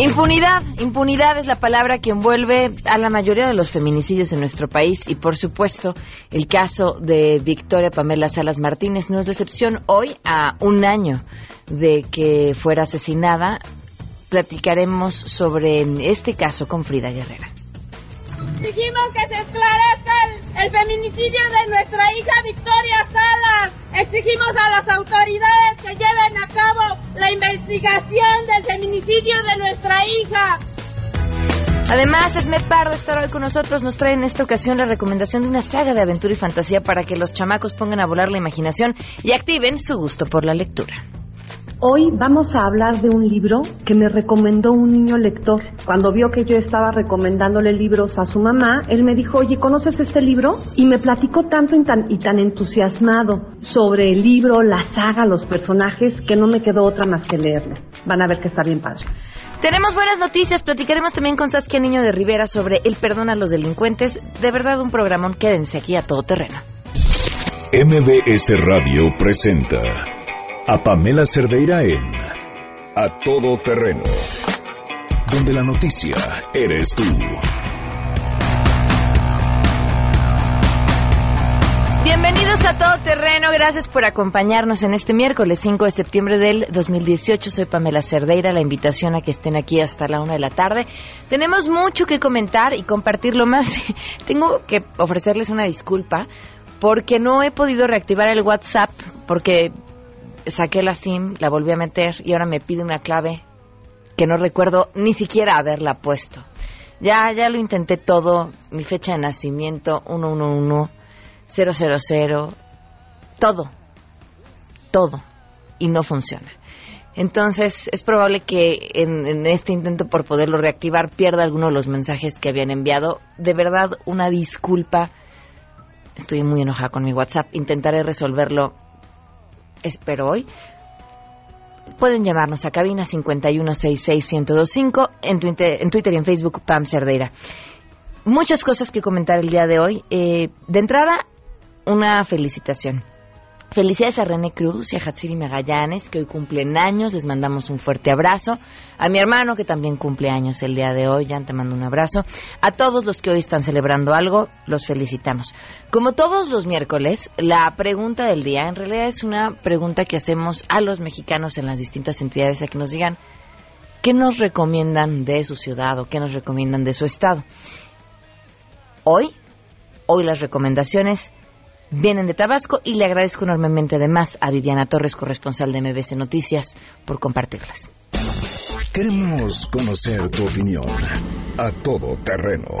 Impunidad, impunidad es la palabra que envuelve a la mayoría de los feminicidios en nuestro país y por supuesto el caso de Victoria Pamela Salas Martínez no es la excepción. Hoy, a un año de que fuera asesinada, platicaremos sobre este caso con Frida Guerrera. Dijimos que se esclarezca el, feminicidio de nuestra hija Victoria Salas. Exigimos a las autoridades que lleven a cabo la investigación del feminicidio de nuestra hija. Además, Esme Pardo estar hoy con nosotros. Nos trae en esta ocasión la recomendación de una saga de aventura y fantasía para que los chamacos pongan a volar la imaginación y activen su gusto por la lectura. Hoy vamos a hablar de un libro que me recomendó un niño lector. Cuando vio que yo estaba recomendándole libros a su mamá, él me dijo, oye, ¿conoces este libro? Y me platicó tanto y tan, y tan entusiasmado sobre el libro, la saga, los personajes, que no me quedó otra más que leerlo. Van a ver que está bien padre. Tenemos buenas noticias. Platicaremos también con Saskia Niño de Rivera sobre el perdón a los delincuentes. De verdad, un programón. Quédense aquí a todo terreno. MBS Radio presenta a Pamela Cerdeira en A Todo Terreno, donde la noticia eres tú. Bienvenidos a Todo Terreno, gracias por acompañarnos en este miércoles 5 de septiembre del 2018. Soy Pamela Cerdeira, la invitación a que estén aquí hasta la una de la tarde. Tenemos mucho que comentar y compartirlo más. Tengo que ofrecerles una disculpa porque no he podido reactivar el WhatsApp porque saqué la SIM, la volví a meter y ahora me pide una clave que no recuerdo ni siquiera haberla puesto. Ya, ya lo intenté todo, mi fecha de nacimiento, 111, 000, todo, todo, y no funciona. Entonces, es probable que en, en, este intento por poderlo reactivar pierda alguno de los mensajes que habían enviado. De verdad, una disculpa. Estoy muy enojada con mi WhatsApp. Intentaré resolverlo espero hoy. Pueden llamarnos a cabina 5166125 en Twitter, en Twitter y en Facebook Pam Cerdeira. Muchas cosas que comentar el día de hoy. Eh, de entrada, una felicitación. Felicidades a René Cruz y a Hatsiri Magallanes, que hoy cumplen años. Les mandamos un fuerte abrazo. A mi hermano, que también cumple años el día de hoy. ya te mando un abrazo. A todos los que hoy están celebrando algo, los felicitamos. Como todos los miércoles, la pregunta del día en realidad es una pregunta que hacemos a los mexicanos en las distintas entidades a que nos digan qué nos recomiendan de su ciudad o qué nos recomiendan de su estado. Hoy, hoy las recomendaciones vienen de Tabasco y le agradezco enormemente además a Viviana Torres, corresponsal de MBC Noticias, por compartirlas. Queremos conocer tu opinión a todo terreno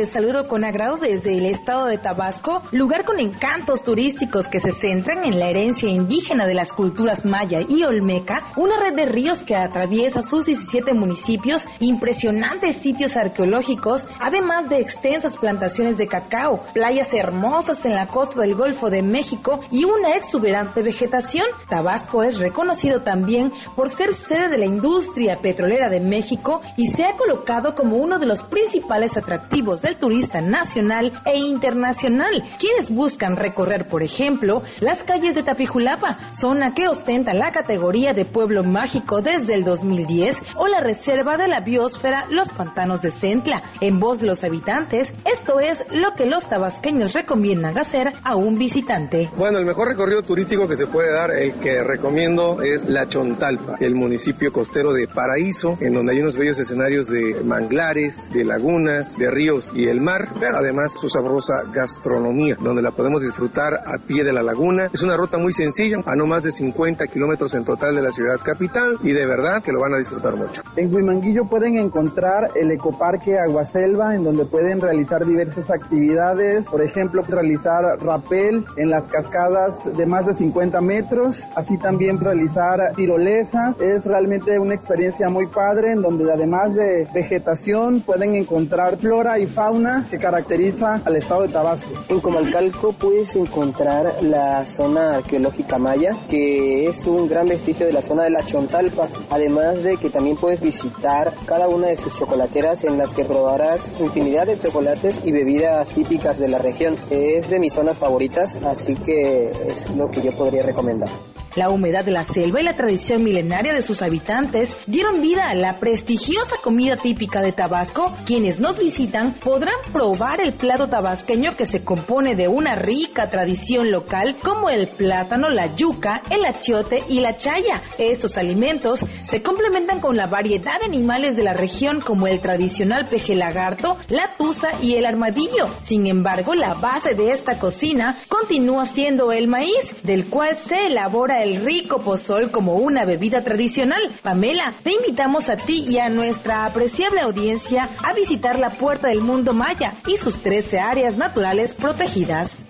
te saludo con agrado desde el estado de Tabasco, lugar con encantos turísticos que se centran en la herencia indígena de las culturas maya y olmeca, una red de ríos que atraviesa sus 17 municipios, impresionantes sitios arqueológicos, además de extensas plantaciones de cacao, playas hermosas en la costa del Golfo de México y una exuberante vegetación. Tabasco es reconocido también por ser sede de la industria petrolera de México y se ha colocado como uno de los principales atractivos del turista nacional e internacional, quienes buscan recorrer, por ejemplo, las calles de Tapijulapa, zona que ostenta la categoría de pueblo mágico desde el 2010, o la reserva de la biosfera Los Pantanos de Centla. En voz de los habitantes, esto es lo que los tabasqueños recomiendan hacer a un visitante. Bueno, el mejor recorrido turístico que se puede dar, el que recomiendo es La Chontalpa, el municipio costero de Paraíso, en donde hay unos bellos escenarios de manglares, de lagunas, de ríos y el mar, pero además su sabrosa gastronomía, donde la podemos disfrutar a pie de la laguna. Es una ruta muy sencilla, a no más de 50 kilómetros en total de la ciudad capital y de verdad que lo van a disfrutar mucho. En Huimanguillo pueden encontrar el ecoparque Aguaselva, en donde pueden realizar diversas actividades, por ejemplo, realizar rapel en las cascadas de más de 50 metros, así también realizar tirolesa. Es realmente una experiencia muy padre en donde además de vegetación pueden encontrar flora y fauna fauna que caracteriza al estado de Tabasco. En Comalcalco puedes encontrar la zona arqueológica maya, que es un gran vestigio de la zona de la Chontalpa, además de que también puedes visitar cada una de sus chocolateras en las que probarás infinidad de chocolates y bebidas típicas de la región. Es de mis zonas favoritas, así que es lo que yo podría recomendar. La humedad de la selva y la tradición milenaria de sus habitantes dieron vida a la prestigiosa comida típica de Tabasco. Quienes nos visitan podrán probar el plato tabasqueño que se compone de una rica tradición local como el plátano, la yuca, el achiote y la chaya. Estos alimentos se complementan con la variedad de animales de la región como el tradicional peje lagarto, la tuza y el armadillo. Sin embargo, la base de esta cocina continúa siendo el maíz, del cual se elabora el rico pozol como una bebida tradicional. Pamela, te invitamos a ti y a nuestra apreciable audiencia a visitar la Puerta del Mundo Maya y sus 13 áreas naturales protegidas.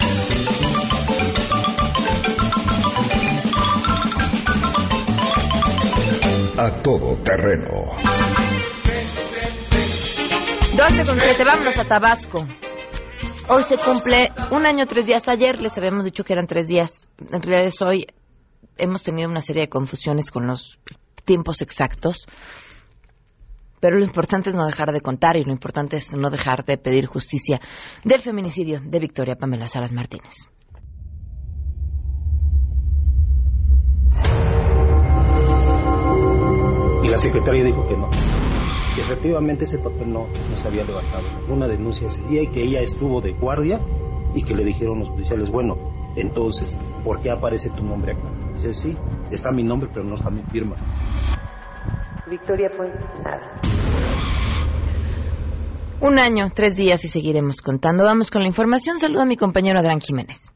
A todo terreno. 12 con 7, vámonos a Tabasco. Hoy se cumple un año, tres días. Ayer les habíamos dicho que eran tres días. En realidad es hoy. Hemos tenido una serie de confusiones con los tiempos exactos. Pero lo importante es no dejar de contar y lo importante es no dejar de pedir justicia del feminicidio de Victoria Pamela Salas Martínez. Y la secretaria dijo que no. Que efectivamente ese papel no, no se había levantado. Una denuncia ese y que ella estuvo de guardia y que le dijeron los policiales, bueno, entonces, ¿por qué aparece tu nombre acá? Dice, sí, está mi nombre, pero no está mi firma. Victoria fue nada. Un año, tres días y seguiremos contando. Vamos con la información. Saluda a mi compañero Adrián Jiménez.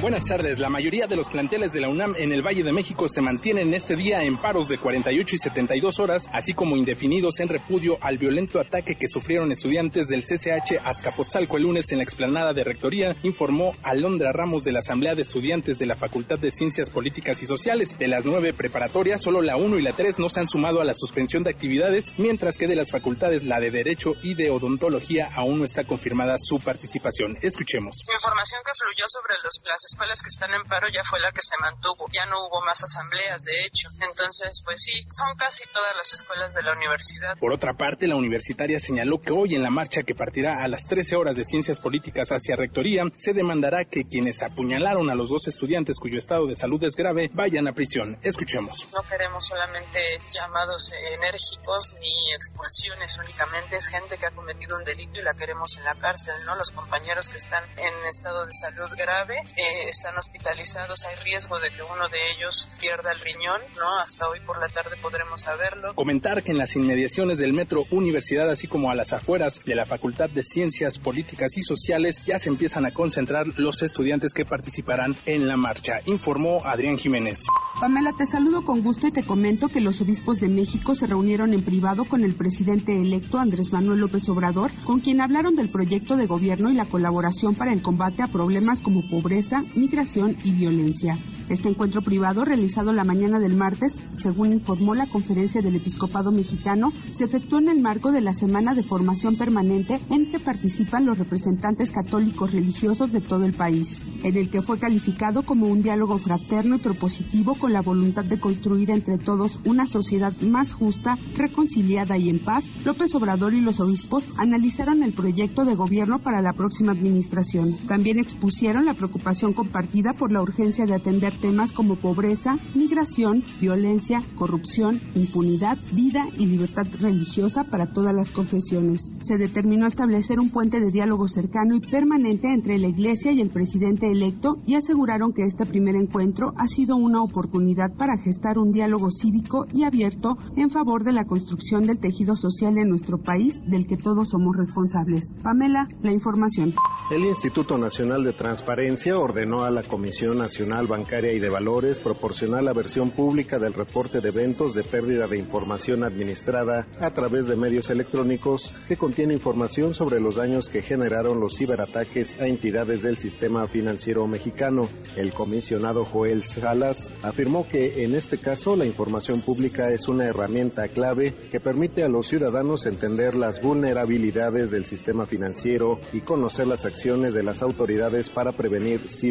Buenas tardes. La mayoría de los planteles de la UNAM en el Valle de México se mantienen este día en paros de 48 y 72 horas, así como indefinidos en repudio al violento ataque que sufrieron estudiantes del CCH Azcapotzalco el lunes en la explanada de Rectoría, informó Alondra Ramos de la Asamblea de Estudiantes de la Facultad de Ciencias Políticas y Sociales. De las nueve preparatorias, solo la 1 y la 3 no se han sumado a la suspensión de actividades, mientras que de las facultades, la de Derecho y de Odontología, aún no está confirmada su participación. Escuchemos. Información que fluyó sobre los, las escuelas que están en paro ya fue la que se mantuvo. Ya no hubo más asambleas, de hecho. Entonces, pues sí, son casi todas las escuelas de la universidad. Por otra parte, la universitaria señaló que hoy en la marcha que partirá a las 13 horas de Ciencias Políticas hacia Rectoría, se demandará que quienes apuñalaron a los dos estudiantes cuyo estado de salud es grave vayan a prisión. Escuchemos. No queremos solamente llamados enérgicos ni expulsiones únicamente, es gente que ha cometido un delito y la queremos en la cárcel, ¿no? Los compañeros que están en estado de salud grave eh, están hospitalizados, hay riesgo de que uno de ellos pierda el riñón, ¿no? Hasta hoy por la tarde podremos saberlo. Comentar que en las inmediaciones del Metro Universidad, así como a las afueras de la Facultad de Ciencias Políticas y Sociales, ya se empiezan a concentrar los estudiantes que participarán en la marcha, informó Adrián Jiménez. Pamela, te saludo con gusto y te comento que los obispos de México se reunieron en privado con el presidente electo Andrés Manuel López Obrador, con quien hablaron del proyecto de gobierno y la colaboración para el combate a problemas como pobreza, migración y violencia. Este encuentro privado, realizado la mañana del martes, según informó la Conferencia del Episcopado Mexicano, se efectuó en el marco de la Semana de Formación Permanente en que participan los representantes católicos religiosos de todo el país, en el que fue calificado como un diálogo fraterno y propositivo con la voluntad de construir entre todos una sociedad más justa, reconciliada y en paz. López Obrador y los obispos analizaron el proyecto de gobierno para la próxima administración. También expusieron la preocupación compartida por la urgencia de atender temas como pobreza, migración, violencia, corrupción, impunidad, vida y libertad religiosa para todas las confesiones. Se determinó establecer un puente de diálogo cercano y permanente entre la Iglesia y el presidente electo y aseguraron que este primer encuentro ha sido una oportunidad para gestar un diálogo cívico y abierto en favor de la construcción del tejido social en nuestro país del que todos somos responsables. Pamela, la información. El Instituto Nacional de Transparencia ordenó a la Comisión Nacional Bancaria y de Valores proporciona la versión pública del reporte de eventos de pérdida de información administrada a través de medios electrónicos que contiene información sobre los daños que generaron los ciberataques a entidades del sistema financiero mexicano. El comisionado Joel Salas afirmó que en este caso la información pública es una herramienta clave que permite a los ciudadanos entender las vulnerabilidades del sistema financiero y conocer las acciones de las autoridades para prevenir ciberataques,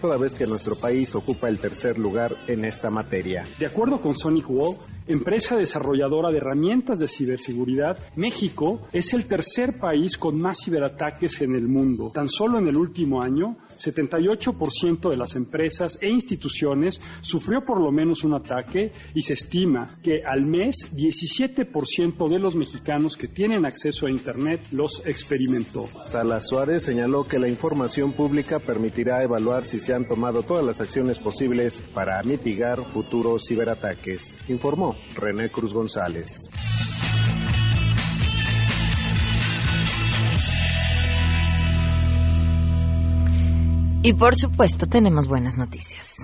toda vez que nuestro país ocupa el tercer lugar en esta materia. De acuerdo con Sonic Wall, empresa desarrolladora de herramientas de ciberseguridad, México es el tercer país con más ciberataques en el mundo. Tan solo en el último año, 78% de las empresas e instituciones sufrió por lo menos un ataque y se estima que al mes 17% de los mexicanos que tienen acceso a Internet los experimentó. Sala Suárez señaló que la información pública permitirá evaluar si se han tomado todas las acciones posibles para mitigar futuros ciberataques, informó René Cruz González. Y por supuesto tenemos buenas noticias.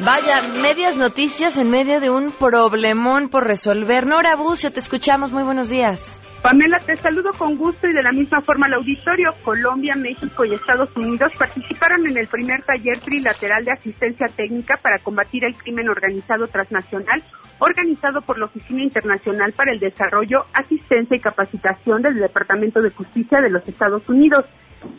Vaya, medias noticias en medio de un problemón por resolver. Nora Bucio, te escuchamos. Muy buenos días. Pamela, te saludo con gusto y de la misma forma al auditorio. Colombia, México y Estados Unidos participaron en el primer taller trilateral de asistencia técnica para combatir el crimen organizado transnacional, organizado por la Oficina Internacional para el Desarrollo, Asistencia y Capacitación del Departamento de Justicia de los Estados Unidos.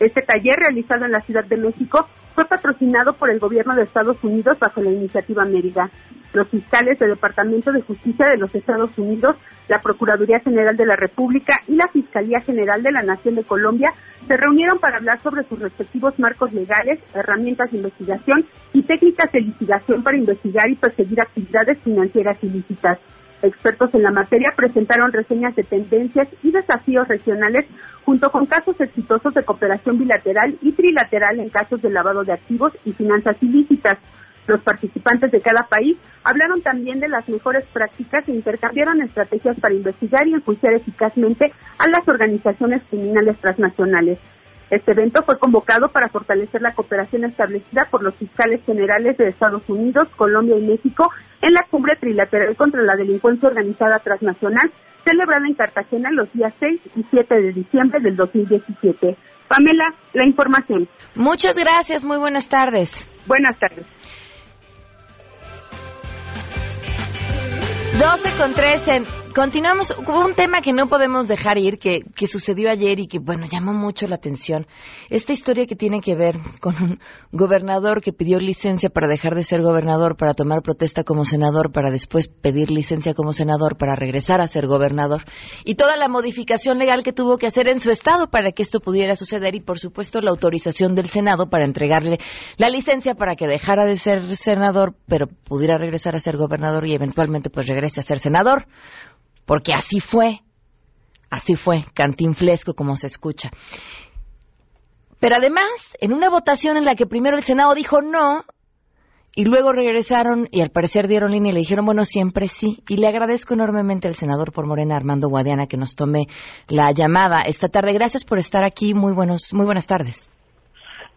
Este taller, realizado en la Ciudad de México, fue patrocinado por el gobierno de Estados Unidos bajo la iniciativa Mérida. Los fiscales del Departamento de Justicia de los Estados Unidos, la Procuraduría General de la República y la Fiscalía General de la Nación de Colombia se reunieron para hablar sobre sus respectivos marcos legales, herramientas de investigación y técnicas de litigación para investigar y perseguir actividades financieras ilícitas. Expertos en la materia presentaron reseñas de tendencias y desafíos regionales junto con casos exitosos de cooperación bilateral y trilateral en casos de lavado de activos y finanzas ilícitas. Los participantes de cada país hablaron también de las mejores prácticas e intercambiaron estrategias para investigar y enjuiciar eficazmente a las organizaciones criminales transnacionales. Este evento fue convocado para fortalecer la cooperación establecida por los fiscales generales de Estados Unidos, Colombia y México en la cumbre trilateral contra la delincuencia organizada transnacional celebrada en Cartagena los días 6 y 7 de diciembre del 2017. Pamela, la información. Muchas gracias, muy buenas tardes. Buenas tardes. 12 con 13. Continuamos. Hubo un tema que no podemos dejar ir, que, que, sucedió ayer y que, bueno, llamó mucho la atención. Esta historia que tiene que ver con un gobernador que pidió licencia para dejar de ser gobernador, para tomar protesta como senador, para después pedir licencia como senador, para regresar a ser gobernador. Y toda la modificación legal que tuvo que hacer en su estado para que esto pudiera suceder y, por supuesto, la autorización del Senado para entregarle la licencia para que dejara de ser senador, pero pudiera regresar a ser gobernador y eventualmente pues regrese a ser senador porque así fue, así fue, cantinflesco como se escucha. Pero además, en una votación en la que primero el Senado dijo no, y luego regresaron y al parecer dieron línea y le dijeron, bueno, siempre sí. Y le agradezco enormemente al senador por Morena, Armando Guadiana, que nos tome la llamada esta tarde. Gracias por estar aquí. Muy buenos, muy buenas tardes.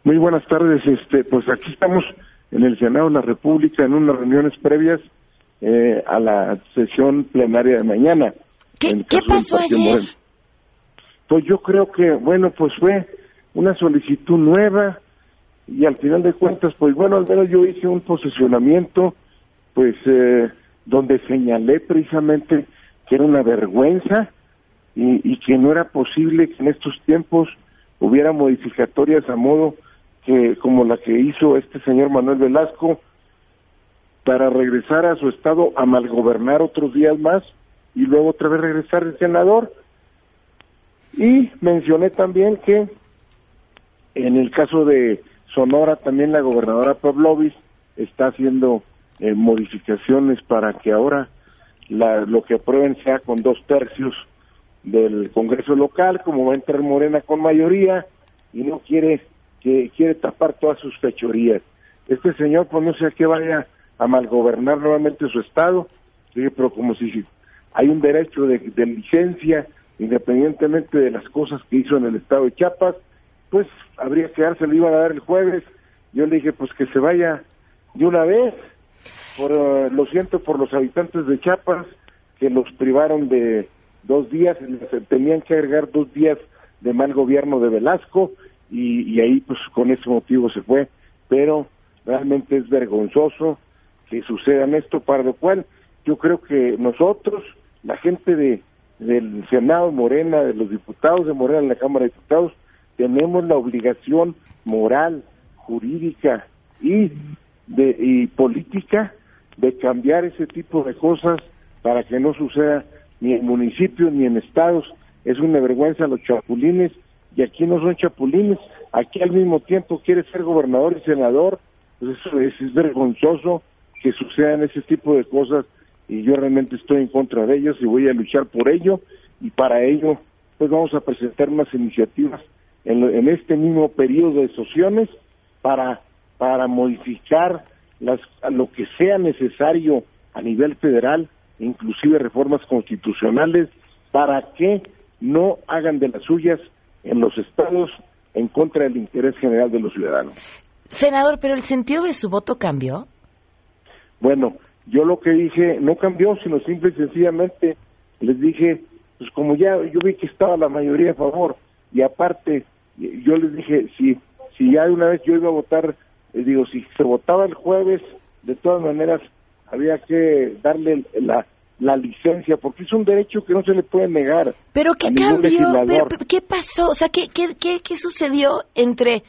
Muy buenas tardes. Este, pues aquí estamos en el Senado de la República en unas reuniones previas eh, a la sesión plenaria de mañana. ¿Qué, ¿qué pasó ayer? Pues yo creo que, bueno, pues fue una solicitud nueva y al final de cuentas, pues bueno, al menos yo hice un posicionamiento, pues eh, donde señalé precisamente que era una vergüenza y, y que no era posible que en estos tiempos hubiera modificatorias a modo que como la que hizo este señor Manuel Velasco, para regresar a su estado a malgobernar otros días más y luego otra vez regresar de senador. Y mencioné también que en el caso de Sonora también la gobernadora Pavlovis está haciendo eh, modificaciones para que ahora la, lo que aprueben sea con dos tercios del Congreso local, como va a entrar Morena con mayoría y no quiere que quiere tapar todas sus fechorías. Este señor, pues no sé a vaya a malgobernar nuevamente su estado, pero como si hay un derecho de, licencia independientemente de las cosas que hizo en el estado de Chiapas, pues habría que darse, le iban a dar el jueves. Yo le dije, pues que se vaya de una vez. Por, eh, lo siento por los habitantes de Chiapas, que los privaron de dos días, tenían que agregar dos días de mal gobierno de Velasco, y, y ahí pues con ese motivo se fue. Pero realmente es vergonzoso que suceda esto, para lo cual yo creo que nosotros, la gente de del Senado Morena, de los diputados de Morena en la Cámara de Diputados, tenemos la obligación moral, jurídica y de y política de cambiar ese tipo de cosas para que no suceda ni en municipios ni en estados. Es una vergüenza los chapulines y aquí no son chapulines. Aquí al mismo tiempo quiere ser gobernador y senador. Pues eso es, es vergonzoso que sucedan ese tipo de cosas y yo realmente estoy en contra de ellos y voy a luchar por ello y para ello pues vamos a presentar unas iniciativas en, en este mismo periodo de sesiones para para modificar las, lo que sea necesario a nivel federal, inclusive reformas constitucionales, para que no hagan de las suyas en los estados en contra del interés general de los ciudadanos. Senador, pero el sentido de su voto cambió. Bueno, yo lo que dije no cambió, sino simple y sencillamente les dije, pues como ya yo vi que estaba la mayoría a favor y aparte yo les dije si si ya de una vez yo iba a votar, eh, digo si se votaba el jueves, de todas maneras había que darle la la licencia porque es un derecho que no se le puede negar. Pero qué cambió, pero, qué pasó, o sea, ¿qué, qué, qué, qué sucedió entre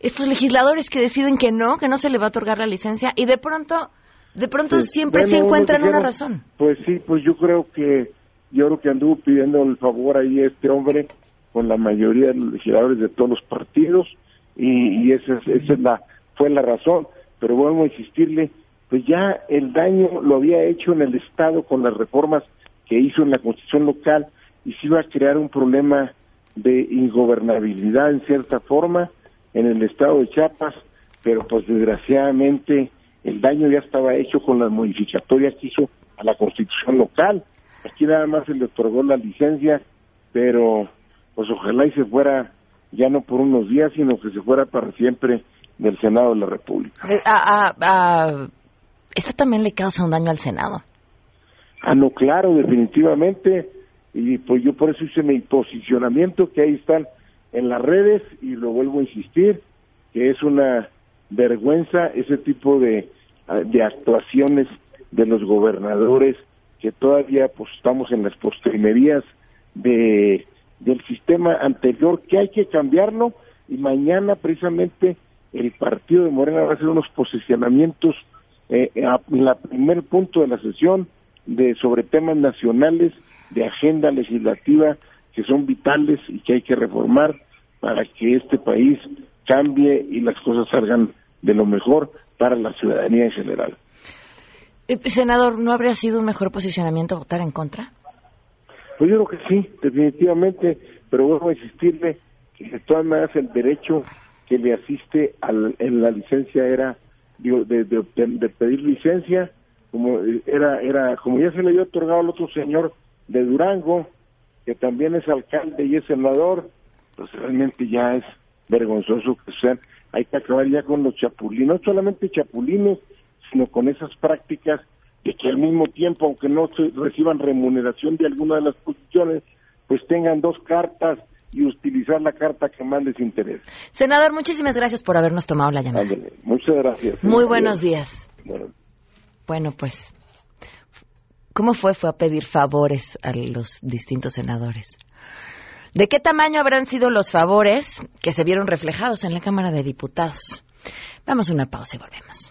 estos legisladores que deciden que no, que no se le va a otorgar la licencia y de pronto de pronto siempre se encuentran una razón. Pues sí, pues yo creo que yo creo que anduvo pidiendo el favor ahí este hombre con la mayoría de los legisladores de todos los partidos y, y esa, esa es la fue la razón. Pero vuelvo a insistirle, pues ya el daño lo había hecho en el Estado con las reformas que hizo en la Constitución local y se iba a crear un problema de ingobernabilidad en cierta forma en el Estado de Chiapas, pero pues desgraciadamente el daño ya estaba hecho con las modificatorias que hizo a la constitución local. Aquí nada más se le otorgó la licencia, pero pues ojalá y se fuera ya no por unos días, sino que se fuera para siempre del Senado de la República. Eh, a, esto también le causa un daño al Senado. Ah, no, claro, definitivamente. Y pues yo por eso hice mi posicionamiento, que ahí están en las redes, y lo vuelvo a insistir, que es una vergüenza ese tipo de, de actuaciones de los gobernadores que todavía pues estamos en las postrimerías de del sistema anterior que hay que cambiarlo y mañana precisamente el partido de Morena va a hacer unos posicionamientos eh, en el primer punto de la sesión de sobre temas nacionales de agenda legislativa que son vitales y que hay que reformar para que este país cambie y las cosas salgan de lo mejor para la ciudadanía en general. Eh, senador, ¿no habría sido un mejor posicionamiento votar en contra? Pues yo creo que sí, definitivamente, pero vuelvo a insistirle que de todas maneras el derecho que le asiste al, en la licencia era de, de, pedir licencia, como era era como ya se le había otorgado al otro señor de Durango, que también es alcalde y es senador, pues realmente ya es vergonzoso que sean hay que acabar ya con los chapulines, no solamente chapulines, sino con esas prácticas de que al mismo tiempo, aunque no se reciban remuneración de alguna de las posiciones, pues tengan dos cartas y utilizar la carta que más les interese. Senador, muchísimas gracias por habernos tomado la llamada. muchas gracias. Muy buenos días. bueno, pues, ¿cómo fue? Fue a pedir favores a los distintos senadores. ¿De qué tamaño habrán sido los favores que se vieron reflejados en la Cámara de Diputados? Vamos a una pausa y volvemos.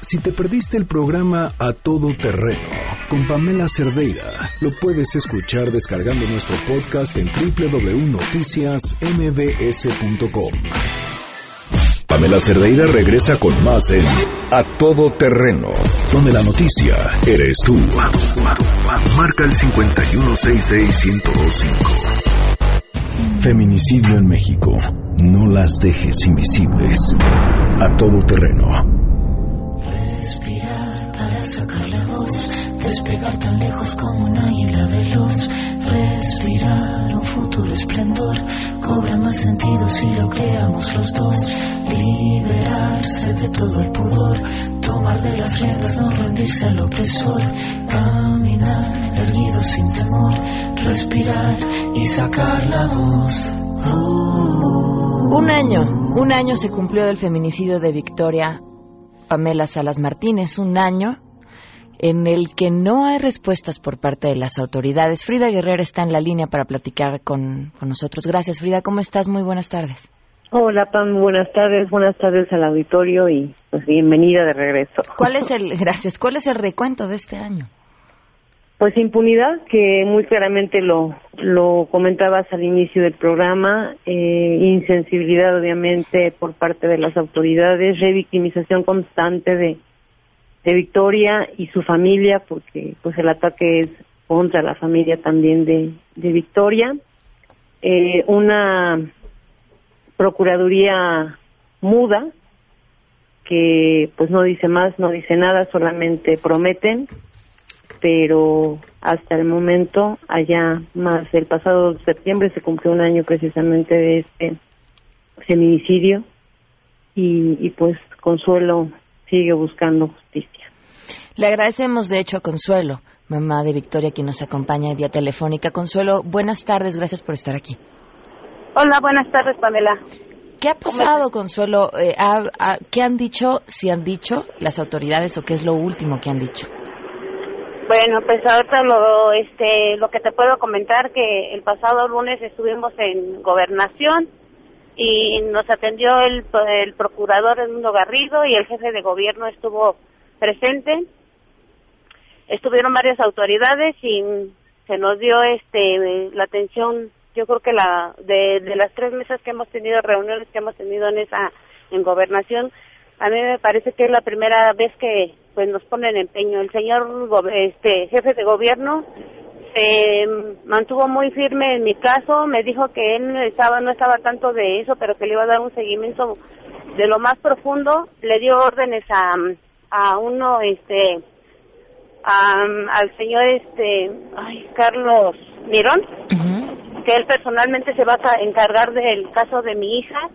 Si te perdiste el programa A Todo Terreno con Pamela Cerdeira, lo puedes escuchar descargando nuestro podcast en www.noticiasmbs.com. Pamela Cerdeira regresa con más en A Todo Terreno, donde la noticia eres tú. Marca el 5166125. Feminicidio en México. No las dejes invisibles. A todo terreno. Respirar para sacar la voz. Despegar tan lejos como un águila veloz. Respirar futuro esplendor cobra más sentido si lo creamos los dos. Liberarse de todo el pudor, tomar de las riendas, no rendirse al opresor, caminar erguido sin temor, respirar y sacar la voz. Un año, un año se cumplió del feminicidio de Victoria Pamela Salas Martínez, un año en el que no hay respuestas por parte de las autoridades. Frida Guerrero está en la línea para platicar con, con nosotros. Gracias, Frida. ¿Cómo estás? Muy buenas tardes. Hola, Pam. Buenas tardes. Buenas tardes al auditorio y pues bienvenida de regreso. ¿Cuál es el, gracias, cuál es el recuento de este año? Pues impunidad, que muy claramente lo, lo comentabas al inicio del programa, eh, insensibilidad obviamente por parte de las autoridades, revictimización constante de, de Victoria y su familia, porque pues el ataque es contra la familia también de, de Victoria, eh, una procuraduría muda que pues no dice más, no dice nada, solamente prometen, pero hasta el momento, allá más el pasado septiembre se cumplió un año precisamente de este feminicidio y, y pues Consuelo sigue buscando justicia. Le agradecemos, de hecho, a Consuelo, mamá de Victoria, quien nos acompaña vía telefónica. Consuelo, buenas tardes, gracias por estar aquí. Hola, buenas tardes, Pamela. ¿Qué ha pasado, Consuelo? Eh, ¿Qué han dicho, si han dicho las autoridades o qué es lo último que han dicho? Bueno, pues ahorita lo, este, lo que te puedo comentar que el pasado lunes estuvimos en gobernación y nos atendió el, el procurador Edmundo Garrido y el jefe de gobierno estuvo presente. Estuvieron varias autoridades y se nos dio este la atención, yo creo que la de, las tres mesas que hemos tenido, reuniones que hemos tenido en esa en gobernación, a mí me parece que es la primera vez que pues nos ponen empeño. El señor este jefe de gobierno se mantuvo muy firme en mi caso, me dijo que él estaba no estaba tanto de eso, pero que le iba a dar un seguimiento de lo más profundo, le dio órdenes a a uno este a- al señor este ay Carlos Mirón que él personalmente se va a encargar del caso de mi hija.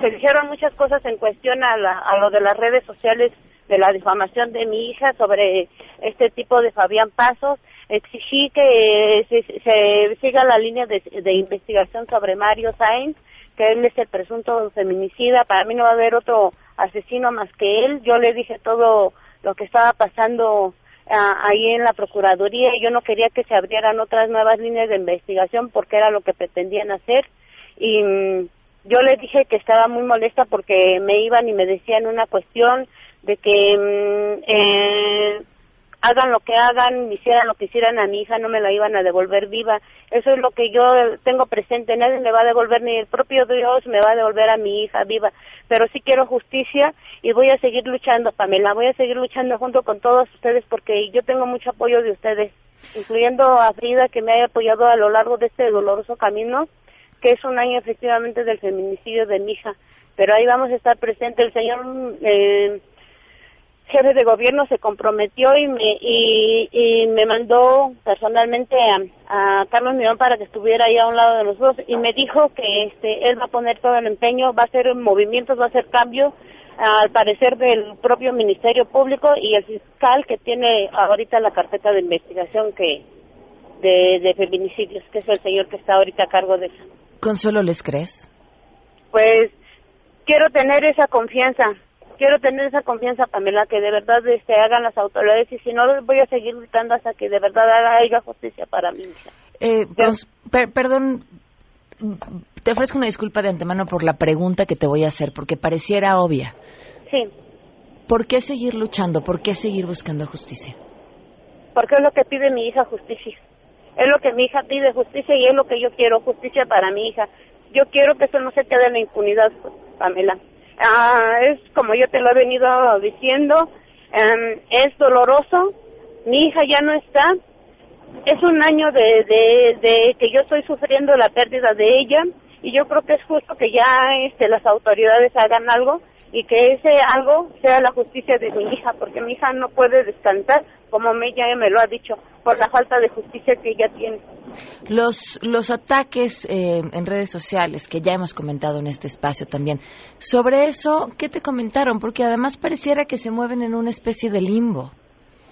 Se dijeron muchas cosas en cuestión a, la- a lo de las redes sociales de la difamación de mi hija sobre este tipo de Fabián Pasos. Exigí que se, se siga la línea de, de investigación sobre Mario Sainz, que él es el presunto feminicida. Para mí no va a haber otro asesino más que él. Yo le dije todo lo que estaba pasando ah, ahí en la Procuraduría. Yo no quería que se abrieran otras nuevas líneas de investigación porque era lo que pretendían hacer. Y mm, yo les dije que estaba muy molesta porque me iban y me decían una cuestión de que mm, eh, hagan lo que hagan, hicieran lo que hicieran a mi hija, no me la iban a devolver viva. Eso es lo que yo tengo presente. Nadie me va a devolver, ni el propio Dios me va a devolver a mi hija viva. Pero sí quiero justicia y voy a seguir luchando, Pamela. Voy a seguir luchando junto con todos ustedes porque yo tengo mucho apoyo de ustedes, incluyendo a Frida que me haya apoyado a lo largo de este doloroso camino, que es un año efectivamente del feminicidio de mi hija. Pero ahí vamos a estar presente. El señor eh, jefe de gobierno se comprometió y me y, y me mandó personalmente a, a Carlos Mirón para que estuviera ahí a un lado de nosotros y me dijo que este él va a poner todo el empeño, va a hacer movimientos, va a hacer cambios al parecer del propio Ministerio Público y el fiscal que tiene ahorita la carpeta de investigación que de, de feminicidios, que es el señor que está ahorita a cargo de eso. Consuelo, ¿les crees? Pues quiero tener esa confianza, quiero tener esa confianza, Pamela, que de verdad este, hagan las autoridades y si no, voy a seguir luchando hasta que de verdad haga haya justicia para mi hija. Eh, per- perdón, te ofrezco una disculpa de antemano por la pregunta que te voy a hacer, porque pareciera obvia. Sí, ¿Por qué seguir luchando? ¿Por qué seguir buscando justicia? porque es lo que pide mi hija justicia. Es lo que mi hija pide justicia y es lo que yo quiero, justicia para mi hija. Yo quiero que eso no se quede en la impunidad, Pamela. Ah, es como yo te lo he venido diciendo, em, es doloroso, mi hija ya no está, es un año de, de, de que yo estoy sufriendo la pérdida de ella y yo creo que es justo que ya este, las autoridades hagan algo y que ese algo sea la justicia de mi hija, porque mi hija no puede descansar, como ella me lo ha dicho, por la falta de justicia que ella tiene. Los, los ataques eh, en redes sociales que ya hemos comentado en este espacio también, sobre eso, ¿qué te comentaron? Porque además pareciera que se mueven en una especie de limbo.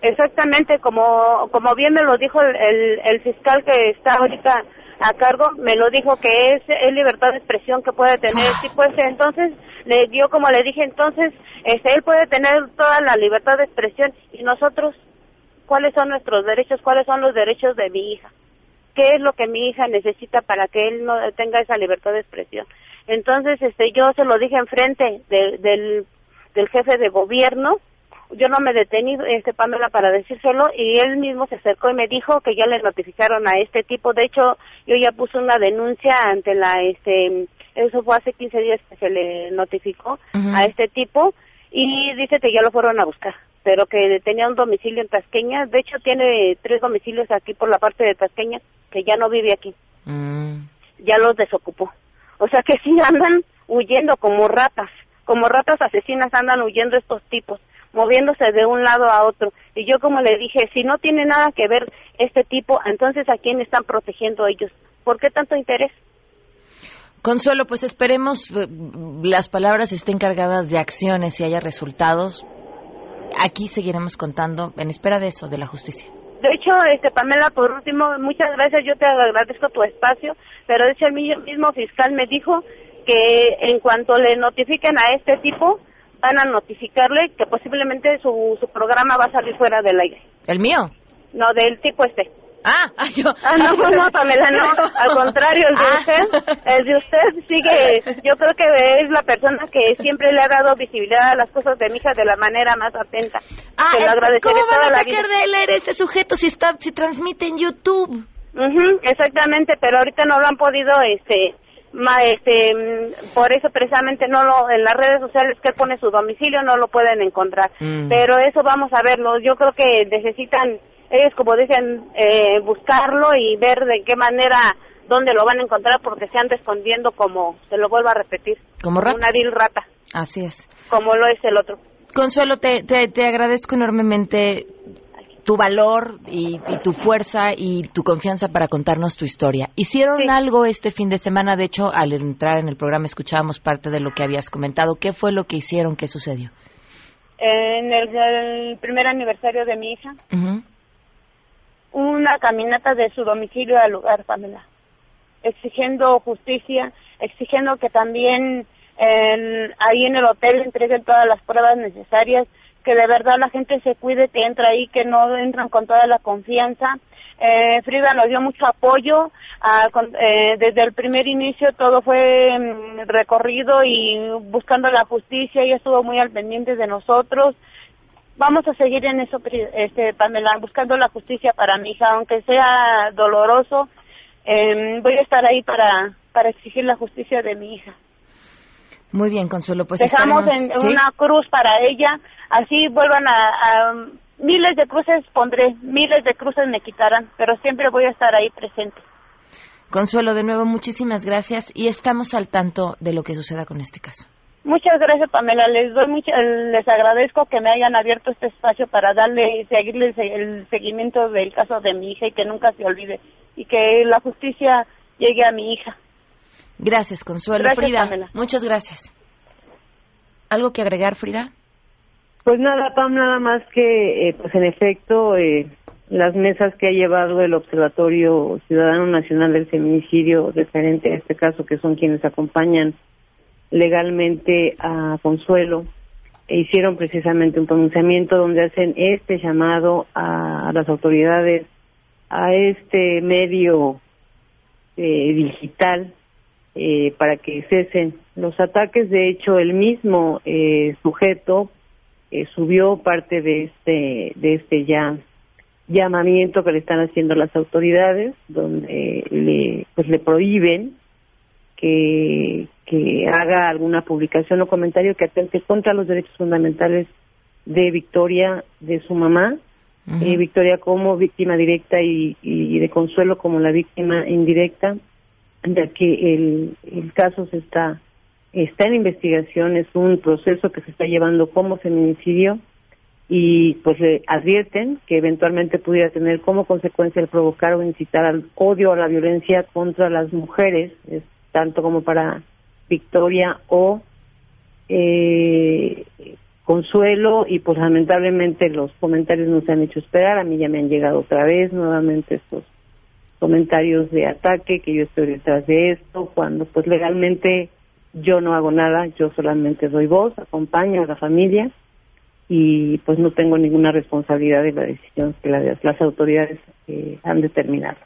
Exactamente, como, como bien me lo dijo el, el, fiscal que está ahorita a cargo, me lo dijo que es, es libertad de expresión que puede tener. Sí, pues entonces, le dio como le dije, entonces, este, él puede tener toda la libertad de expresión y nosotros, ¿cuáles son nuestros derechos? ¿Cuáles son los derechos de mi hija? ¿Qué es lo que mi hija necesita para que él no tenga esa libertad de expresión? Entonces, este, yo se lo dije enfrente de, del, del jefe de gobierno, yo no me detení, este Pamela, para decírselo y él mismo se acercó y me dijo que ya le notificaron a este tipo. De hecho, yo ya puse una denuncia ante la, este, eso fue hace 15 días que se le notificó a este tipo y dice que ya lo fueron a buscar, pero que tenía un domicilio en Tasqueña. De hecho, tiene tres domicilios aquí por la parte de Tasqueña, que ya no vive aquí. Mm. Ya los desocupó. O sea que sí andan huyendo como ratas, como ratas asesinas andan huyendo estos tipos moviéndose de un lado a otro. Y yo como le dije, si no tiene nada que ver este tipo, entonces ¿a quién están protegiendo ellos? ¿Por qué tanto interés? Consuelo, pues esperemos eh, las palabras estén cargadas de acciones y haya resultados. Aquí seguiremos contando en espera de eso, de la justicia. De hecho, este Pamela, por último, muchas gracias, yo te agradezco tu espacio, pero de hecho el mismo fiscal me dijo que en cuanto le notifiquen a este tipo, van a notificarle que posiblemente su, su programa va a salir fuera del aire. ¿El mío? No, del tipo este. Ah, yo. Ah, no, no, Pamela, no. Al contrario, el de Ah. usted, el de usted sigue. Yo creo que es la persona que siempre le ha dado visibilidad a las cosas de mi hija de la manera más atenta. Ah, Se lo eh, ¿cómo van a sacar de él eres ese sujeto si está si transmite en YouTube? Ujú, exactamente, pero ahorita no lo han podido, este, ma, este, mm, por eso precisamente no lo, en las redes sociales que él pone su domicilio no lo pueden encontrar. Mm. Pero eso vamos a verlo. Yo creo que necesitan ellos, como dicen, eh, buscarlo y ver de qué manera, dónde lo van a encontrar, porque se anda escondiendo como, se lo vuelvo a repetir, Como ratas. una vil rata, Así es. como lo es el otro. Consuelo, te, te, te agradezco enormemente tu valor y, y tu fuerza y tu confianza para contarnos tu historia. ¿Hicieron algo este fin de semana? De hecho, al entrar en el programa escuchábamos parte de lo que habías comentado. ¿Qué fue lo que hicieron? ¿Qué sucedió? En el, el primer aniversario de mi hija, Ujú. Una caminata de su domicilio al lugar, Pamela, exigiendo justicia, exigiendo que también en- ahí en el hotel entreguen todas las pruebas necesarias, que de verdad la gente se cuide, que entra ahí, que no entran con toda la confianza. Eh, Frida nos dio mucho apoyo, ah, con- eh, desde el primer inicio todo fue mm, recorrido y buscando la justicia, ella estuvo muy al pendiente de nosotros, vamos a seguir en eso, este, Pamela, buscando la justicia para mi hija, aunque sea doloroso, eh, voy a estar ahí para, para exigir la justicia de mi hija. Muy bien, Consuelo. Pues Dejamos en una cruz para ella, así vuelvan a, a- miles de cruces pondré, miles de cruces me quitarán, pero siempre voy a estar ahí presente. Consuelo, de nuevo, muchísimas gracias y estamos al tanto de lo que suceda con este caso. Muchas gracias, Pamela. Les doy mucha- les agradezco que me hayan abierto este espacio para darle y seguirle el se- el seguimiento del caso de mi hija y que nunca se olvide y que la justicia llegue a mi hija. Gracias, Consuelo. Gracias, Frida, Pamela. muchas gracias. ¿Algo que agregar, Frida? Pues nada, Pam, nada más que, eh, pues en efecto, eh, las mesas que ha llevado el Observatorio Ciudadano Nacional del Feminicidio, referente a este caso, que son quienes acompañan legalmente a Consuelo, e hicieron precisamente un pronunciamiento donde hacen este llamado a, las autoridades, a este medio eh, digital, eh, para que cesen los ataques. De hecho, el mismo eh, sujeto eh, subió parte de este de este ya llamamiento que le están haciendo las autoridades, donde le pues le prohíben que que haga alguna publicación o comentario que atente contra los derechos fundamentales de Victoria, de su mamá, eh, Victoria como víctima directa y, y de Consuelo como la víctima indirecta. ya que el, el caso se está está en investigación, es un proceso que se está llevando como feminicidio y pues le advierten que eventualmente pudiera tener como consecuencia el provocar o incitar al odio o la violencia contra las mujeres, es tanto como para Victoria o eh, Consuelo y pues lamentablemente los comentarios no se han hecho esperar, a mí ya me han llegado otra vez nuevamente estos comentarios de ataque, que yo estoy detrás de esto, cuando pues legalmente yo no hago nada, yo solamente doy voz, acompaño a la familia y pues no tengo ninguna responsabilidad de la decisión que las autoridades eh, han determinado.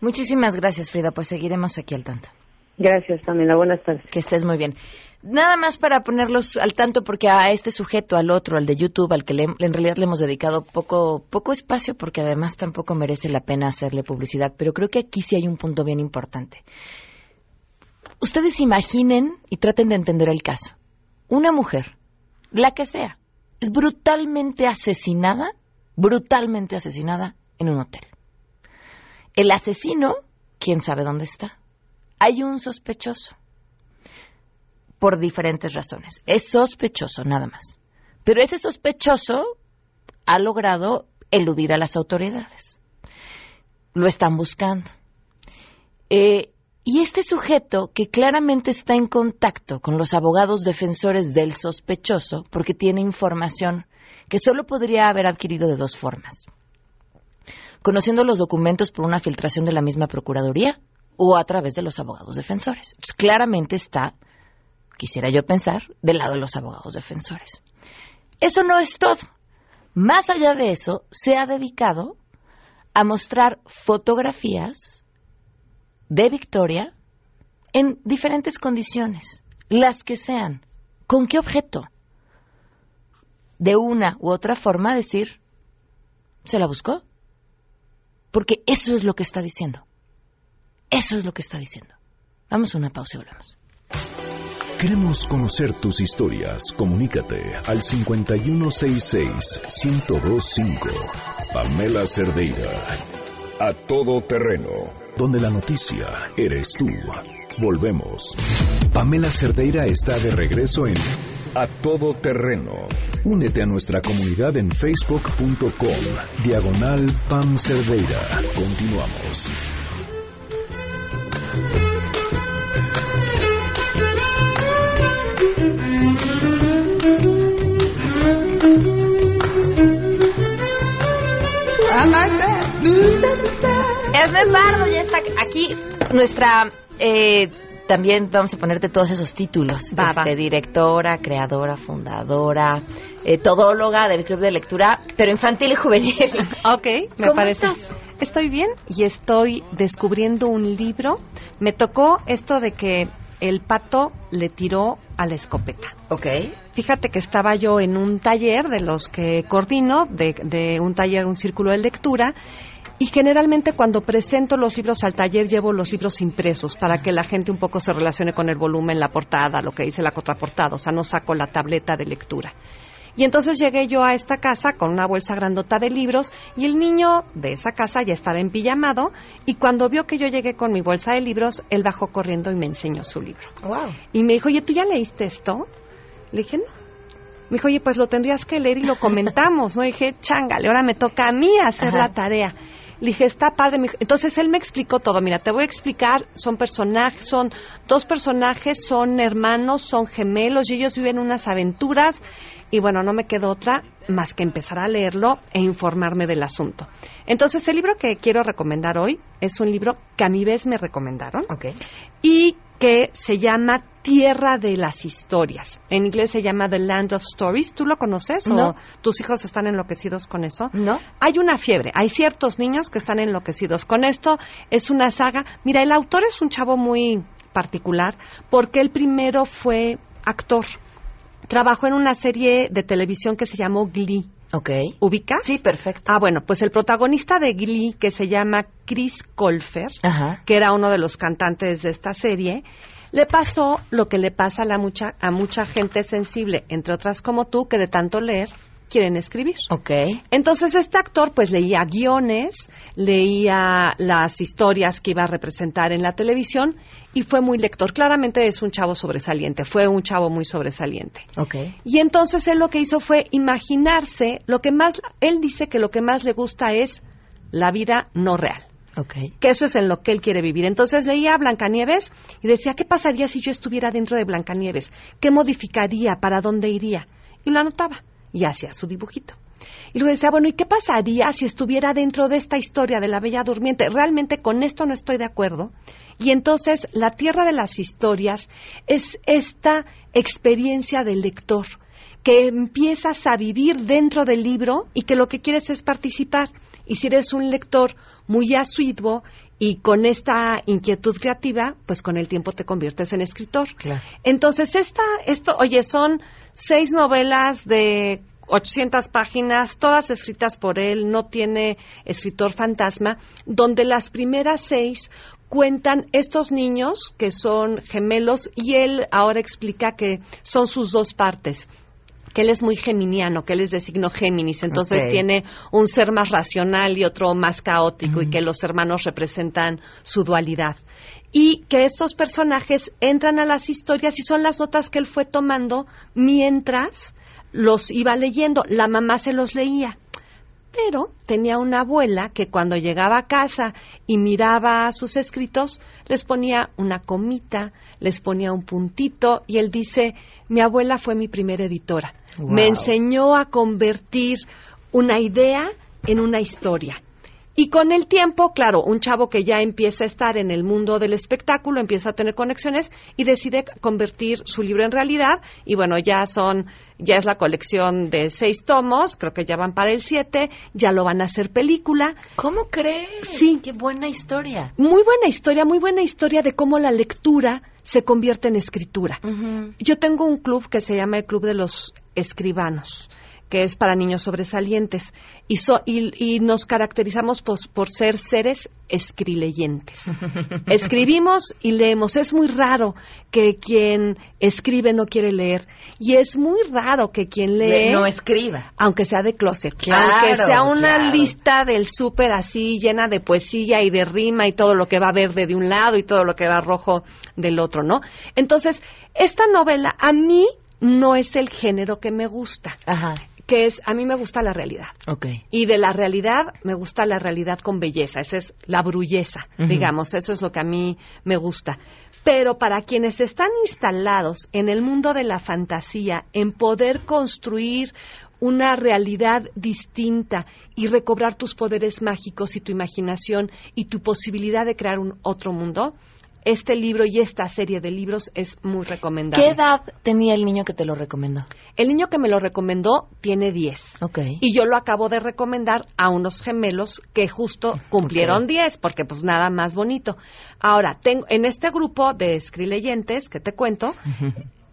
Muchísimas gracias, Frida. Pues seguiremos aquí al tanto. Gracias, Pamela. Buenas tardes. Que estés muy bien. Nada más para ponerlos al tanto, porque a este sujeto, al otro, al de YouTube, al que en realidad le hemos dedicado poco, poco espacio, porque además tampoco merece la pena hacerle publicidad, pero creo que aquí sí hay un punto bien importante. Ustedes imaginen y traten de entender el caso. Una mujer, la que sea, es brutalmente asesinada, brutalmente asesinada en un hotel. El asesino, quién sabe dónde está. Hay un sospechoso por diferentes razones. Es sospechoso, nada más. Pero ese sospechoso ha logrado eludir a las autoridades. Lo están buscando. Eh, y este sujeto, que claramente está en contacto con los abogados defensores del sospechoso, porque tiene información que solo podría haber adquirido de dos formas. Conociendo los documentos por una filtración de la misma Procuraduría o a través de los abogados defensores. claramente está quisiera yo pensar, del lado de los abogados defensores. Eso no es todo. Más allá de eso, se ha dedicado a mostrar fotografías de Victoria en diferentes condiciones, las que sean. ¿Con qué objeto? De una u otra forma decir, ¿se la buscó? Porque eso es lo que está diciendo. Eso es lo que está diciendo. Vamos a una pausa y volvemos. Queremos conocer tus historias. Comunícate al 5166-1025. Pamela Cerdeira. A todo terreno. Donde la noticia eres tú. Volvemos. Pamela Cerdeira está de regreso en A todo terreno. Únete a nuestra comunidad en facebook.com. Diagonal Pam Cerdeira. Continuamos. Esme Pardo ya está aquí. Nuestra. Eh, también vamos a ponerte todos esos títulos. Este, Directora, creadora, fundadora, eh, todóloga del Club de Lectura, pero infantil y juvenil. ok, me ¿Cómo parece. estás? Estoy bien y estoy descubriendo un libro. Me tocó esto de que el pato le tiró a la escopeta. Ok. Fíjate que estaba yo en un taller de los que coordino, de, de un taller, un círculo de lectura, y generalmente cuando presento los libros al taller llevo los libros impresos para que la gente un poco se relacione con el volumen, la portada, lo que dice la contraportada, o sea, no saco la tableta de lectura. Y entonces llegué yo a esta casa con una bolsa grandota de libros y el niño de esa casa ya estaba empillamado y cuando vio que yo llegué con mi bolsa de libros, él bajó corriendo y me enseñó su libro. Wow. Y me dijo, oye, ¿tú ya leíste esto? Le dije, no. Me dijo, oye, pues lo tendrías que leer y lo comentamos. No dije, chángale, ahora me toca a mí hacer Ajá. la tarea. Le dije, está padre. Entonces él me explicó todo. Mira, te voy a explicar. Son personajes, son dos personajes, son hermanos, son gemelos y ellos viven unas aventuras. Y bueno, no me quedó otra más que empezar a leerlo e informarme del asunto. Entonces, el libro que quiero recomendar hoy es un libro que a mi vez me recomendaron y que se llama Tierra de las Historias. En inglés se llama The Land of Stories. ¿Tú lo conoces No. o tus hijos están enloquecidos con eso? No. Hay una fiebre. Hay ciertos niños que están enloquecidos con esto. Es una saga. Mira, el autor es un chavo muy particular porque él primero fue actor. Trabajó en una serie de televisión que se llamó Glee. Ok. ¿Ubicas? Sí, perfecto. Ah, bueno, pues el protagonista de Glee, que se llama Chris Colfer, Ajá. que era uno de los cantantes de esta serie, le pasó lo que le pasa a, la mucha, a mucha gente sensible, entre otras como tú, que de tanto leer quieren escribir. Ok. Entonces este actor pues leía guiones, leía las historias que iba a representar en la televisión y fue muy lector. Claramente es un chavo sobresaliente, fue un chavo muy sobresaliente. Ok. Y entonces él lo que hizo fue imaginarse lo que más, él dice que lo que más le gusta es la vida no real. Ok. Que eso es en lo que él quiere vivir. Entonces leía a Blancanieves y decía, ¿qué pasaría si yo estuviera dentro de Blancanieves? ¿Qué modificaría? ¿Para dónde iría? Y lo anotaba y hacía su dibujito. Y luego decía, bueno, ¿y qué pasaría si estuviera dentro de esta historia de la Bella Durmiente? Realmente con esto no estoy de acuerdo. Y entonces la Tierra de las Historias es esta experiencia del lector que empiezas a vivir dentro del libro y que lo que quieres es participar. Y si eres un lector muy asiduo y con esta inquietud creativa, pues con el tiempo te conviertes en escritor. Entonces, esta, esto, oye, son seis novelas de 800 páginas, todas escritas por él, no tiene escritor fantasma, donde las primeras seis cuentan estos niños que son gemelos y él ahora explica que son sus dos partes que él es muy geminiano, que él es de signo Géminis, entonces tiene un ser más racional y otro más caótico y que los hermanos representan su dualidad. Y que estos personajes entran a las historias y son las notas que él fue tomando mientras los iba leyendo. La mamá se los leía. Pero tenía una abuela que cuando llegaba a casa y miraba sus escritos, les ponía una comita, les ponía un puntito y él dice, mi abuela fue mi primera editora. Wow. Me enseñó a convertir una idea en una historia. Y con el tiempo, claro, un chavo que ya empieza a estar en el mundo del espectáculo, empieza a tener conexiones y decide convertir su libro en realidad. Y bueno, ya son, ya es la colección de seis tomos, creo que ya van para el siete, ya lo van a hacer película. ¿Cómo crees? Sí. Qué buena historia. Muy buena historia, muy buena historia de cómo la lectura se convierte en escritura. Yo tengo un club que se llama el Club de los Escribanos, que es para niños sobresalientes, y, so- y- y nos caracterizamos pos- por ser seres escrileyentes. Escribimos y leemos. Es muy raro que quien escribe no quiere leer, y es muy raro que quien lee no escriba. aunque sea de closet, Claro, aunque sea una claro. lista del súper así llena de poesía y de rima y todo lo que va verde de un lado y todo lo que va rojo del otro, ¿no? Entonces, esta novela a mí no es el género que me gusta, Ajá. Que es, a mí me gusta la realidad. Ok. Y de la realidad, me gusta la realidad con belleza, esa es la brulleza, digamos, eso es lo que a mí me gusta. Pero para quienes están instalados en el mundo de la fantasía, en poder construir una realidad distinta y recobrar tus poderes mágicos y tu imaginación y tu posibilidad de crear un otro mundo, este libro y esta serie de libros es muy recomendable. ¿Qué edad tenía el niño que te lo recomendó? El niño que me lo recomendó tiene 10. Ok. Y yo lo acabo de recomendar a unos gemelos que justo cumplieron Ok. 10, porque pues nada más bonito. Ahora, tengo, en este grupo de escrileyentes que te cuento,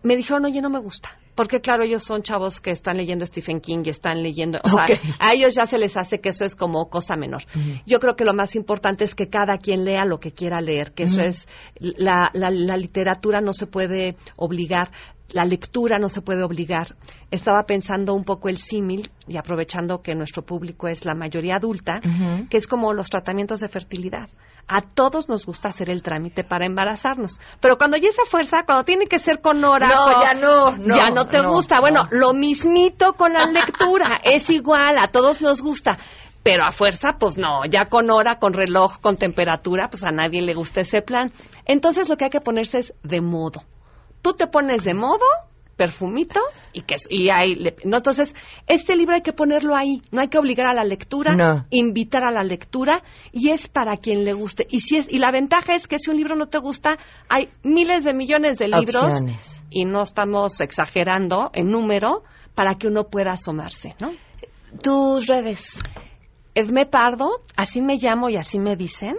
me dijeron, oye, no me gusta. Porque claro, ellos son chavos que están leyendo Stephen King y están leyendo, o sea, a ellos ya se les hace que eso es como cosa menor. Yo creo que lo más importante es que cada quien lea lo que quiera leer, que eso es, la, la, la literatura no se puede obligar, la lectura no se puede obligar. Estaba pensando un poco el símil y aprovechando que nuestro público es la mayoría adulta, que es como los tratamientos de fertilidad. A todos nos gusta hacer el trámite para embarazarnos, pero cuando ya esa fuerza, cuando tiene que ser con hora, No, ya no, no, ya no te no, gusta. Bueno, no. lo mismito con la lectura, es igual, a todos nos gusta. Pero a fuerza, pues no, ya con hora, con reloj, con temperatura, pues a nadie le gusta ese plan. Entonces lo que hay que ponerse es de modo. Tú te pones de modo, perfumito, y que y ahí le- no, entonces este libro hay que ponerlo ahí, no hay que obligar a la lectura, No. invitar a la lectura y es para quien le guste. Y si es y la ventaja es que si un libro no te gusta, hay miles de millones de libros Opciones. y no estamos exagerando en número para que uno pueda asomarse, ¿no? Tus redes. Edme Pardo, así me llamo y así me dicen.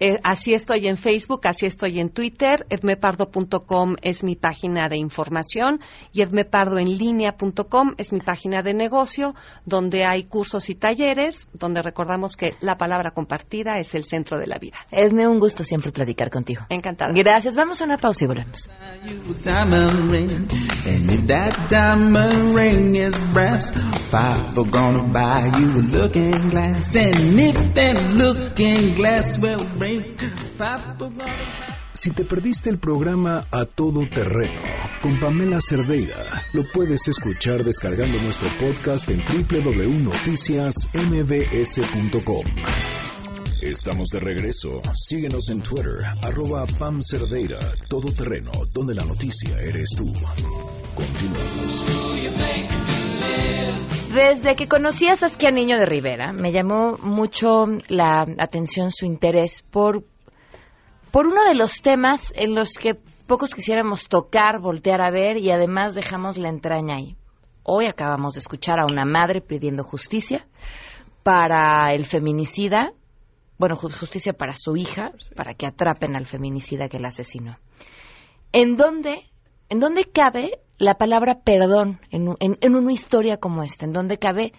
Eh, así estoy en Facebook, así estoy en Twitter. Edmepardo.com es mi página de información y edmepardoenlinea.com es mi página de negocio, donde hay cursos y talleres, donde recordamos que la palabra compartida es el centro de la vida. Edme, un gusto siempre platicar contigo. Encantada. Gracias. Vamos a una pausa y volvemos. Si te perdiste el programa A Todo Terreno con Pamela Cerdeira, lo puedes escuchar descargando nuestro podcast en www.noticiasmbs.com. Estamos de regreso. Síguenos en Twitter, arroba Pam Cerdeira, Todo Terreno, donde la noticia eres tú. Continuamos. Desde que conocí a Saskia Niño de Rivera, me llamó mucho la atención su interés por por uno de los temas en los que pocos quisiéramos tocar, voltear a ver y además dejamos la entraña ahí. Hoy acabamos de escuchar a una madre pidiendo justicia para el feminicida, bueno, justicia para su hija, para que atrapen al feminicida que la asesinó. ¿En dónde, en dónde cabe la palabra perdón en, en una historia como esta? ¿En dónde cabe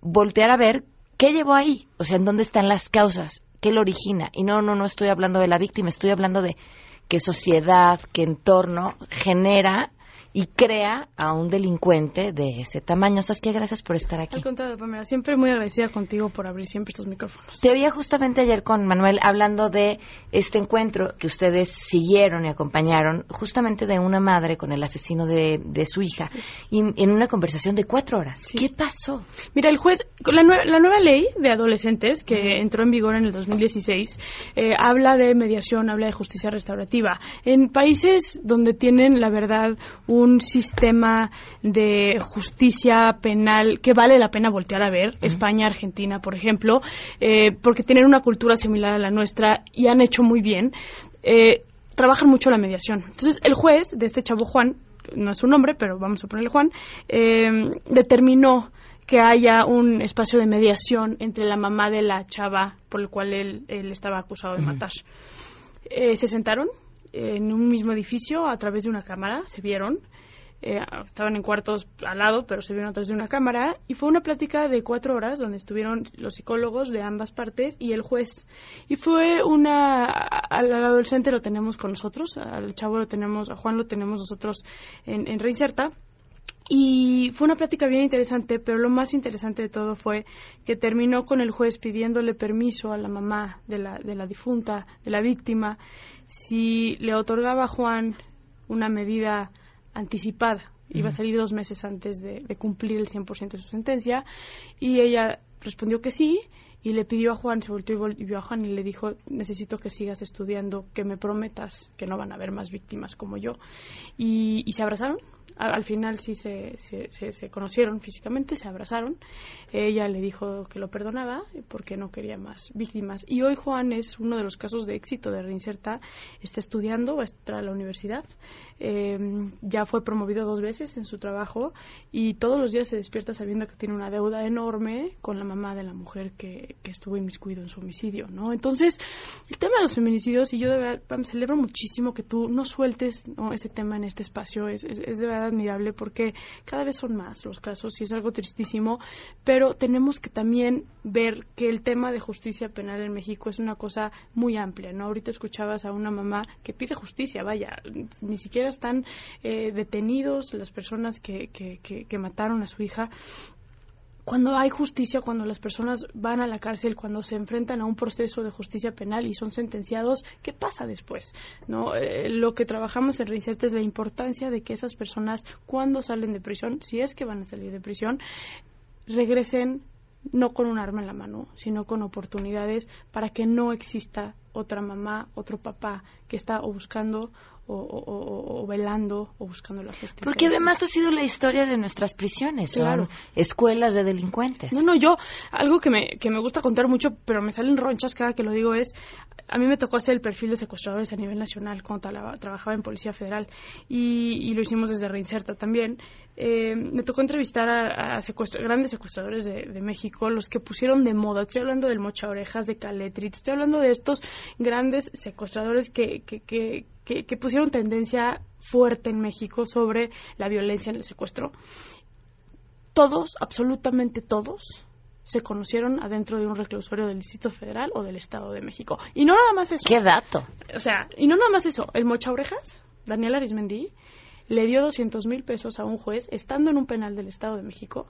voltear a ver qué llevó ahí? O sea, ¿en dónde están las causas? qué lo origina. Y no, no, no estoy hablando de la víctima, estoy hablando de qué sociedad, qué entorno genera y crea a un delincuente de ese tamaño. Saskia, gracias por estar aquí. Al contrario, Pamela, siempre muy agradecida contigo por abrir siempre estos micrófonos. Te oía justamente ayer con Manuel hablando de este encuentro que ustedes siguieron y acompañaron, justamente de una madre con el asesino de, su hija, y en una conversación de cuatro horas. ¿Qué pasó? Mira, el juez, la, la, nueva ley de adolescentes que entró en vigor en el 2016, eh, habla de mediación, habla de justicia restaurativa. En países donde tienen, la verdad, un sistema de justicia penal que vale la pena voltear a ver, España, Argentina, por ejemplo, eh, porque tienen una cultura similar a la nuestra y han hecho muy bien, eh, trabajan mucho la mediación. Entonces, el juez de este chavo Juan, no es su nombre, pero vamos a ponerle Juan, eh, determinó que haya un espacio de mediación entre la mamá de la chava por el cual él, estaba acusado de matar. se sentaron, en un mismo edificio a través de una cámara, se vieron. Eh, estaban en cuartos al lado, pero se vieron a través de una cámara. Y fue una plática de cuatro horas donde estuvieron los psicólogos de ambas partes y el juez. Y fue una. Al, adolescente lo tenemos con nosotros, al chavo lo tenemos, a Juan lo tenemos nosotros en, en Reinserta. Y fue una plática bien interesante, pero lo más interesante de todo fue que terminó con el juez pidiéndole permiso a la mamá de la, de la difunta, de la víctima, si le otorgaba a Juan una medida anticipada. Iba a salir dos meses antes de, cumplir el 100% de su sentencia. Y ella respondió que sí. Y le pidió a Juan, se volvió y vio a Juan y le dijo, necesito que sigas estudiando, que me prometas que no van a haber más víctimas como yo. Y, y se abrazaron, al final sí se, se, conocieron físicamente, se abrazaron. Ella le dijo que lo perdonaba porque no quería más víctimas. Y hoy Juan es uno de los casos de éxito de Reinserta. Está estudiando, va a la universidad. Em, ya fue promovido dos veces en su trabajo y todos los días se despierta sabiendo que tiene una deuda enorme con la mamá de la mujer que, que estuvo inmiscuido en su homicidio. ¿no? Entonces, el tema de los feminicidios, y yo de verdad celebro muchísimo que tú no sueltes ese tema en este espacio, es, es de verdad admirable porque cada vez son más los casos y es algo tristísimo, pero tenemos que también ver que el tema de justicia penal en México es una cosa muy amplia, ¿no? Ahorita escuchabas a una mamá que pide justicia, vaya, ni siquiera están eh, detenidos las personas que, que, que mataron a su hija cuando hay justicia, cuando las personas van a la cárcel, cuando se enfrentan a un proceso de justicia penal y son sentenciados, ¿qué pasa después? ¿No? Eh, lo que trabajamos en Reinsert es la importancia de que esas personas, cuando salen de prisión, si es que van a salir de prisión, regresen no con un arma en la mano, sino con oportunidades para que no exista otra mamá, otro papá que está o buscando o, velando o buscando la justicia. Porque además ha sido la historia de nuestras prisiones, son escuelas de delincuentes. No, no, yo, algo que me, que me gusta contar mucho, pero me salen ronchas cada que lo digo, es, a mí me tocó hacer el perfil de secuestradores a nivel nacional cuando trabajaba en Policía Federal y, lo hicimos desde Reinserta también. Eh, me tocó entrevistar a, grandes secuestradores de, de, México, los que pusieron de moda, estoy hablando del Mocha Orejas, de Caletrit, estoy hablando de estos grandes secuestradores que, que, que que, pusieron tendencia fuerte en México sobre la violencia en el secuestro. Todos, absolutamente todos, se conocieron adentro de un reclusorio del Distrito Federal o del Estado de México. Y no nada más eso. ¿Qué dato? O sea, y no nada más eso. El Mocha Orejas, Daniel Arismendi, le dio 200 mil pesos a un juez estando en un penal del Estado de México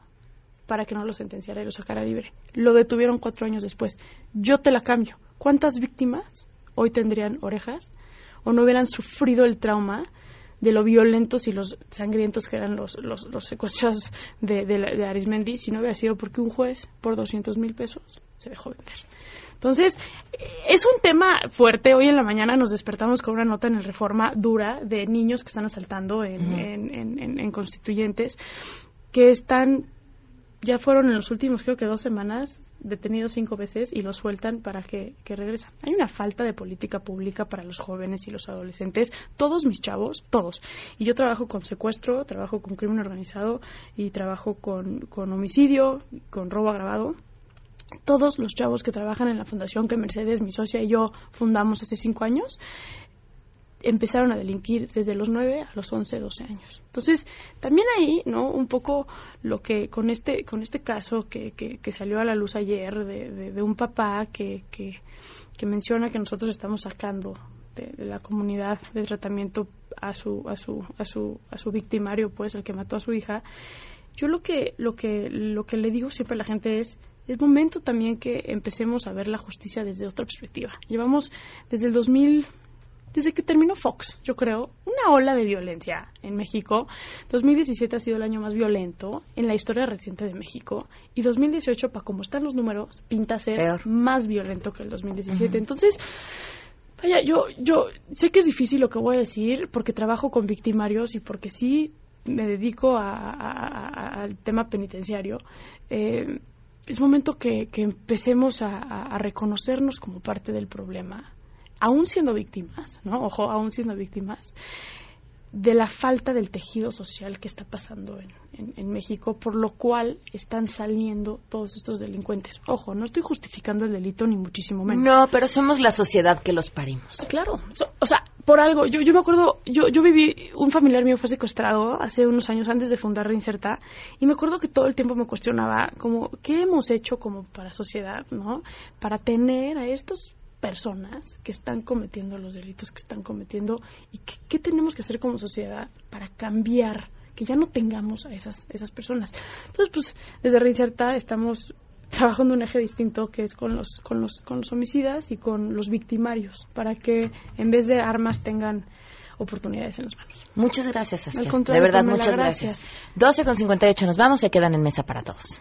para que no lo sentenciara y lo sacara libre. Lo detuvieron cuatro años después. Yo te la cambio. ¿Cuántas víctimas hoy tendrían orejas o no hubieran sufrido el trauma de lo violentos y los sangrientos que eran los, los, los secuestros de, de, de Arismendi si no hubiera sido porque un juez por 200 mil pesos se dejó vender. Entonces, es un tema fuerte. Hoy en la mañana nos despertamos con una nota en el Reforma dura de niños que están asaltando en, en, en, en constituyentes, que están, ya fueron en los últimos, creo que dos semanas, detenidos cinco veces y los sueltan para que, que regresen. Hay una falta de política pública para los jóvenes y los adolescentes. Todos mis chavos, todos. Y yo trabajo con secuestro, trabajo con crimen organizado y trabajo con, con homicidio, con robo agravado todos los chavos que trabajan en la fundación que Mercedes, mi socia y yo fundamos hace cinco años, empezaron a delinquir desde los nueve a los once, doce años. Entonces, también ahí, ¿no? Un poco lo que con este, con este caso que, que, que salió a la luz ayer de, de, de un papá que, que, que, menciona que nosotros estamos sacando de, de, la comunidad de tratamiento a su, a su, a su, a su victimario, pues, el que mató a su hija. Yo lo que, lo que, lo que le digo siempre a la gente es, es momento también que empecemos a ver la justicia desde otra perspectiva. Llevamos desde el 2000, desde que terminó Fox, yo creo, una ola de violencia en México. 2017 ha sido el año más violento en la historia reciente de México y 2018, para como están los números, pinta ser Peor. más violento que el 2017. Uh -huh. Entonces, vaya, yo, yo sé que es difícil lo que voy a decir porque trabajo con victimarios y porque sí me dedico al tema penitenciario. Eh, es momento que, que empecemos a, a, reconocernos como parte del problema, aún siendo víctimas, ¿no? Ojo, aún siendo víctimas de la falta del tejido social que está pasando en, en, en, México, por lo cual están saliendo todos estos delincuentes. Ojo, no estoy justificando el delito ni muchísimo menos. No, pero somos la sociedad que los parimos. Claro, so, o sea, por algo, yo, yo me acuerdo, yo, yo viví, un familiar mío fue secuestrado hace unos años antes de fundar Reinserta, y me acuerdo que todo el tiempo me cuestionaba, como, ¿qué hemos hecho como para sociedad, no? Para tener a estos personas que están cometiendo los delitos que están cometiendo y qué, qué tenemos que hacer como sociedad para cambiar que ya no tengamos a esas esas personas entonces pues desde Reinserta estamos trabajando un eje distinto que es con los con los con los homicidas y con los victimarios para que en vez de armas tengan oportunidades en las manos. Muchas gracias, Saskia. De verdad, muchas gracias. gracias. 12 con 58 nos vamos, se quedan en mesa para todos.